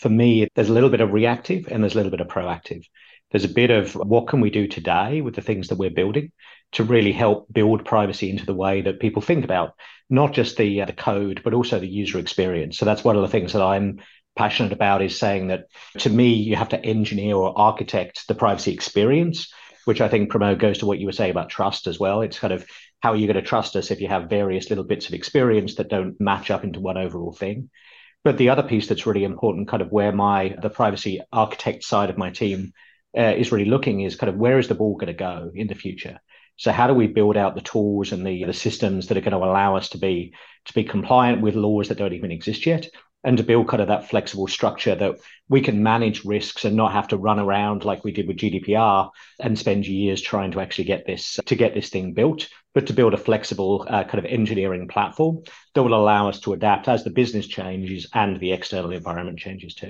for me, there's a little bit of reactive and there's a little bit of proactive. There's a bit of what can we do today with the things that we're building to really help build privacy into the way that people think about not just the uh, the code but also the user experience. So that's one of the things that I'm passionate about is saying that to me you have to engineer or architect the privacy experience, which I think Pramod goes to what you were saying about trust as well. It's kind of how are you going to trust us if you have various little bits of experience that don't match up into one overall thing? But the other piece that's really important, kind of where my the privacy architect side of my team uh, is really looking, is kind of where is the ball going to go in the future? So how do we build out the tools and the, the systems that are going to allow us to be to be compliant with laws that don't even exist yet, and to build kind of that flexible structure that we can manage risks and not have to run around like we did with GDPR and spend years trying to actually get this to get this thing built, but to build a flexible uh, kind of engineering platform that will allow us to adapt as the business changes and the external environment changes too.